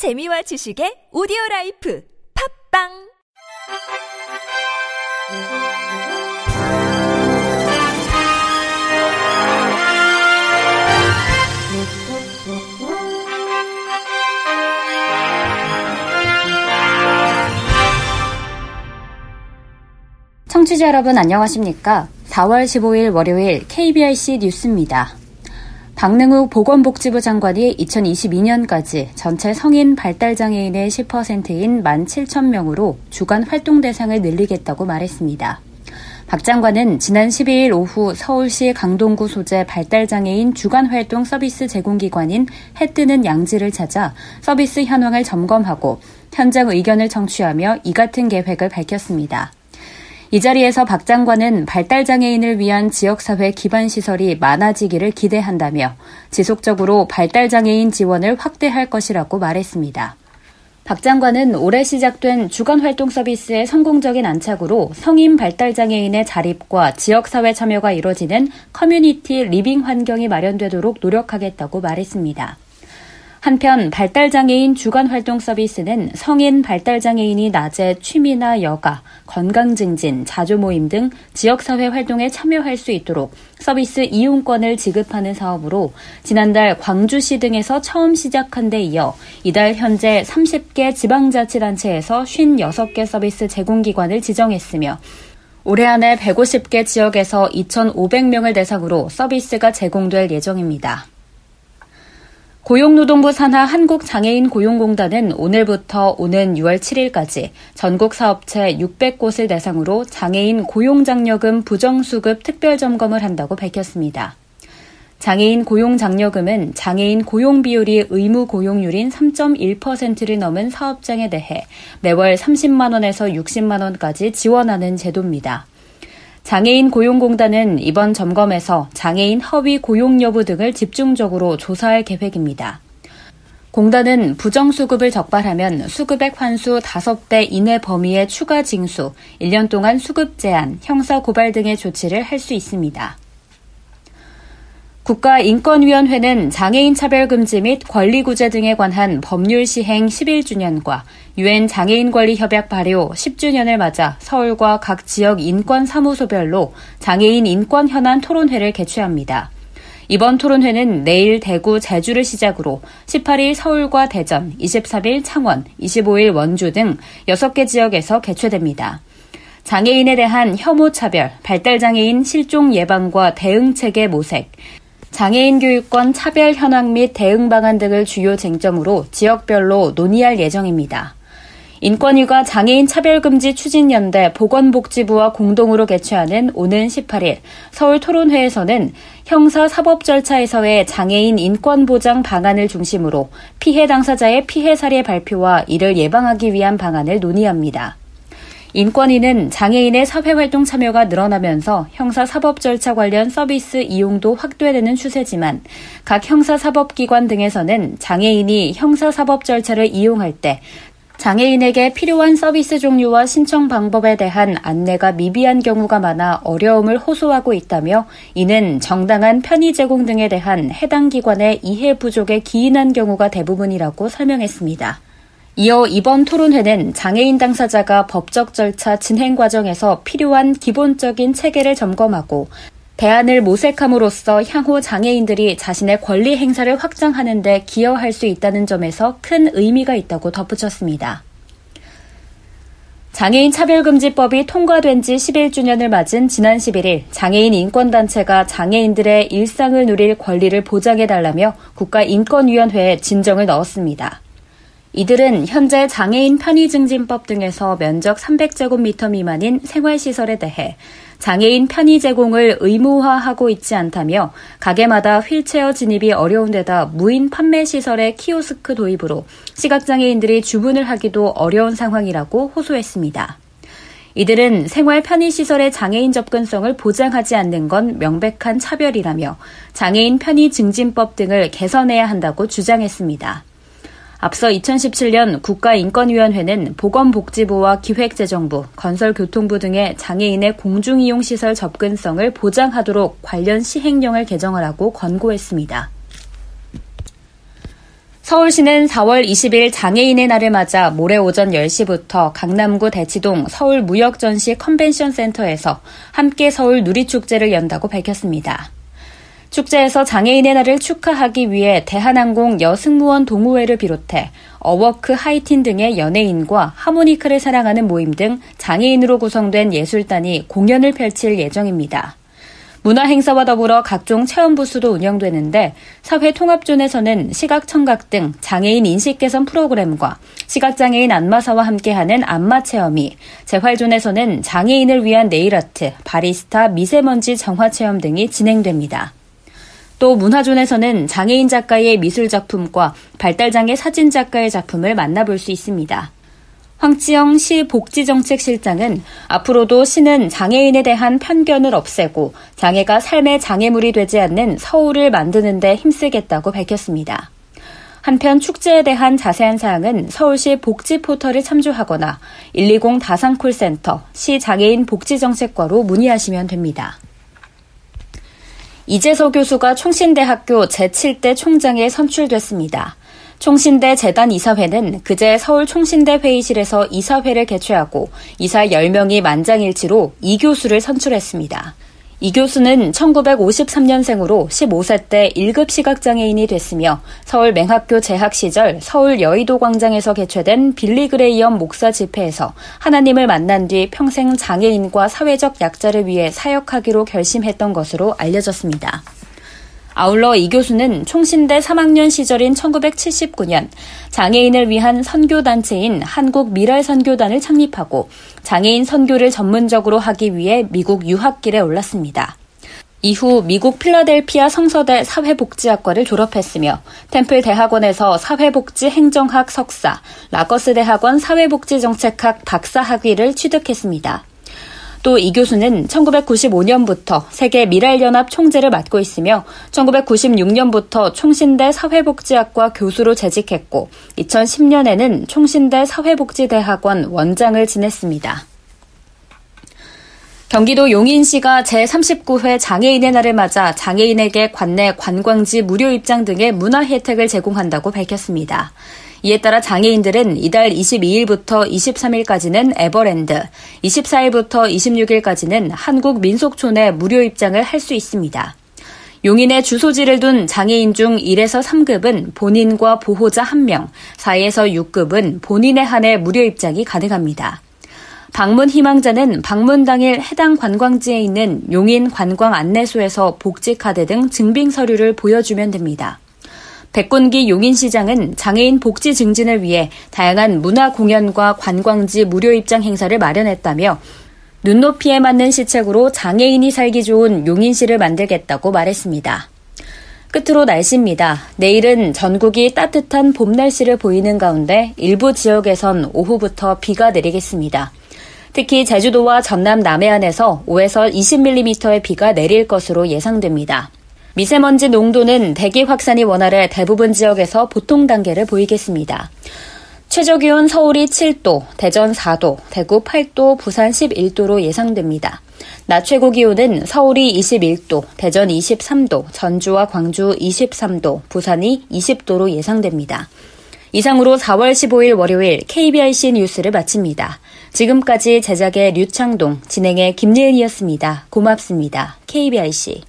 재미와 지식의 오디오 라이프 팝빵 청취자 여러분 안녕하십니까? 4월 15일 월요일 KBRC 뉴스입니다. 박능욱 보건복지부 장관이 2022년까지 전체 성인 발달장애인의 10%인 17,000명으로 주간 활동 대상을 늘리겠다고 말했습니다. 박 장관은 지난 12일 오후 서울시 강동구 소재 발달장애인 주간활동 서비스 제공기관인 해뜨는 양지를 찾아 서비스 현황을 점검하고 현장 의견을 청취하며 이 같은 계획을 밝혔습니다. 이 자리에서 박 장관은 발달장애인을 위한 지역사회 기반 시설이 많아지기를 기대한다며 지속적으로 발달장애인 지원을 확대할 것이라고 말했습니다. 박 장관은 올해 시작된 주간 활동 서비스의 성공적인 안착으로 성인 발달장애인의 자립과 지역사회 참여가 이뤄지는 커뮤니티 리빙 환경이 마련되도록 노력하겠다고 말했습니다. 한편 발달장애인 주간활동 서비스는 성인 발달장애인이 낮에 취미나 여가, 건강증진, 자조모임 등 지역사회 활동에 참여할 수 있도록 서비스 이용권을 지급하는 사업으로 지난달 광주시 등에서 처음 시작한 데 이어 이달 현재 30개 지방자치단체에서 56개 서비스 제공기관을 지정했으며 올해 안에 150개 지역에서 2,500명을 대상으로 서비스가 제공될 예정입니다. 고용노동부 산하 한국장애인 고용공단은 오늘부터 오는 6월 7일까지 전국 사업체 600곳을 대상으로 장애인 고용장려금 부정수급 특별점검을 한다고 밝혔습니다. 장애인 고용장려금은 장애인 고용 비율이 의무 고용률인 3.1%를 넘은 사업장에 대해 매월 30만원에서 60만원까지 지원하는 제도입니다. 장애인 고용공단은 이번 점검에서 장애인 허위 고용 여부 등을 집중적으로 조사할 계획입니다. 공단은 부정수급을 적발하면 수급액 환수 5배 이내 범위의 추가 징수, 1년 동안 수급 제한, 형사 고발 등의 조치를 할 수 있습니다. 국가인권위원회는 장애인 차별금지 및 권리구제 등에 관한 법률 시행 11주년과 유엔 장애인 권리 협약 발효 10주년을 맞아 서울과 각 지역 인권 사무소별로 장애인 인권 현안 토론회를 개최합니다. 이번 토론회는 내일 대구, 제주를 시작으로 18일 서울과 대전, 23일 창원, 25일 원주 등 6개 지역에서 개최됩니다. 장애인에 대한 혐오 차별, 발달장애인 실종 예방과 대응 체계 모색, 장애인 교육권 차별 현황 및 대응 방안 등을 주요 쟁점으로 지역별로 논의할 예정입니다. 인권위가 장애인 차별금지 추진연대 보건복지부와 공동으로 개최하는 오는 18일 서울 토론회에서는 형사 사법 절차에서의 장애인 인권 보장 방안을 중심으로 피해 당사자의 피해 사례 발표와 이를 예방하기 위한 방안을 논의합니다. 인권위는 장애인의 사회활동 참여가 늘어나면서 형사사법 절차 관련 서비스 이용도 확대되는 추세지만 각 형사사법기관 등에서는 장애인이 형사사법 절차를 이용할 때 장애인에게 필요한 서비스 종류와 신청 방법에 대한 안내가 미비한 경우가 많아 어려움을 호소하고 있다며 이는 정당한 편의 제공 등에 대한 해당 기관의 이해 부족에 기인한 경우가 대부분이라고 설명했습니다. 이어 이번 토론회는 장애인 당사자가 법적 절차 진행 과정에서 필요한 기본적인 체계를 점검하고 대안을 모색함으로써 향후 장애인들이 자신의 권리 행사를 확장하는 데 기여할 수 있다는 점에서 큰 의미가 있다고 덧붙였습니다. 장애인 차별금지법이 통과된 지 11주년을 맞은 지난 11일 장애인 인권단체가 장애인들의 일상을 누릴 권리를 보장해달라며 국가인권위원회에 진정을 넣었습니다. 이들은 현재 장애인 편의증진법 등에서 면적 300제곱미터 미만인 생활시설에 대해 장애인 편의 제공을 의무화하고 있지 않다며 가게마다 휠체어 진입이 어려운 데다 무인 판매 시설의 키오스크 도입으로 시각장애인들이 주문을 하기도 어려운 상황이라고 호소했습니다. 이들은 생활 편의시설의 장애인 접근성을 보장하지 않는 건 명백한 차별이라며 장애인 편의 증진법 등을 개선해야 한다고 주장했습니다. 앞서 2017년 국가인권위원회는 보건복지부와 기획재정부, 건설교통부 등의 장애인의 공중이용시설 접근성을 보장하도록 관련 시행령을 개정하라고 권고했습니다. 서울시는 4월 20일 장애인의 날을 맞아 모레 오전 10시부터 강남구 대치동 서울무역전시 컨벤션 센터에서 함께 서울 누리축제를 연다고 밝혔습니다. 축제에서 장애인의 날을 축하하기 위해 대한항공 여승무원 동호회를 비롯해 어워크 하이틴 등의 연예인과 하모니카를 사랑하는 모임 등 장애인으로 구성된 예술단이 공연을 펼칠 예정입니다. 문화 행사와 더불어 각종 체험 부스도 운영되는데 사회 통합존에서는 시각 청각 등 장애인 인식 개선 프로그램과 시각장애인 안마사와 함께하는 안마 체험이 재활존에서는 장애인을 위한 네일 아트, 바리스타, 미세먼지 정화 체험 등이 진행됩니다. 또 문화존에서는 장애인 작가의 미술 작품과 발달장애 사진 작가의 작품을 만나볼 수 있습니다. 황치영 시 복지정책실장은 앞으로도 시는 장애인에 대한 편견을 없애고 장애가 삶의 장애물이 되지 않는 서울을 만드는 데 힘쓰겠다고 밝혔습니다. 한편 축제에 대한 자세한 사항은 서울시 복지 포털을 참조하거나 120 다산 콜센터 시 장애인 복지정책과로 문의하시면 됩니다. 이재서 교수가 총신대학교 제7대 총장에 선출됐습니다. 총신대 재단 이사회는 그제 서울 총신대 회의실에서 이사회를 개최하고 이사 10명이 만장일치로 이 교수를 선출했습니다. 이 교수는 1953년생으로 15세 때 1급 시각장애인이 됐으며 서울 맹학교 재학 시절 서울 여의도 광장에서 개최된 빌리 그레이엄 목사 집회에서 하나님을 만난 뒤 평생 장애인과 사회적 약자를 위해 사역하기로 결심했던 것으로 알려졌습니다. 아울러 이 교수는 총신대 3학년 시절인 1979년 장애인을 위한 선교단체인 한국 미랄 선교단을 창립하고 장애인 선교를 전문적으로 하기 위해 미국 유학길에 올랐습니다. 이후 미국 필라델피아 성서대 사회복지학과를 졸업했으며 템플 대학원에서 사회복지 행정학 석사, 라거스 대학원 사회복지정책학 박사 학위를 취득했습니다. 또 이 교수는 1995년부터 세계 미랄연합 총재를 맡고 있으며 1996년부터 총신대 사회복지학과 교수로 재직했고 2010년에는 총신대 사회복지대학원 원장을 지냈습니다. 경기도 용인시가 제39회 장애인의 날을 맞아 장애인에게 관내 관광지 무료 입장 등의 문화 혜택을 제공한다고 밝혔습니다. 이에 따라 장애인들은 이달 22일부터 23일까지는 에버랜드, 24일부터 26일까지는 한국 민속촌에 무료 입장을 할 수 있습니다. 용인에 주소지를 둔 장애인 중 1에서 3급은 본인과 보호자 1명, 4에서 6급은 본인에 한해 무료 입장이 가능합니다. 방문 희망자는 방문 당일 해당 관광지에 있는 용인 관광 안내소에서 복지카드 등 증빙 서류를 보여주면 됩니다. 백군기 용인시장은 장애인 복지 증진을 위해 다양한 문화 공연과 관광지 무료 입장 행사를 마련했다며 눈높이에 맞는 시책으로 장애인이 살기 좋은 용인시를 만들겠다고 말했습니다. 끝으로 날씨입니다. 내일은 전국이 따뜻한 봄 날씨를 보이는 가운데 일부 지역에선 오후부터 비가 내리겠습니다. 특히 제주도와 전남 남해안에서 5에서 20mm의 비가 내릴 것으로 예상됩니다. 미세먼지 농도는 대기 확산이 원활해 대부분 지역에서 보통 단계를 보이겠습니다. 최저 기온 서울이 7도, 대전 4도, 대구 8도, 부산 11도로 예상됩니다. 낮 최고 기온은 서울이 21도, 대전 23도, 전주와 광주 23도, 부산이 20도로 예상됩니다. 이상으로 4월 15일 월요일 KBRC 뉴스를 마칩니다. 지금까지 제작의 류창동, 진행의 김예은이었습니다. 고맙습니다. KBRC.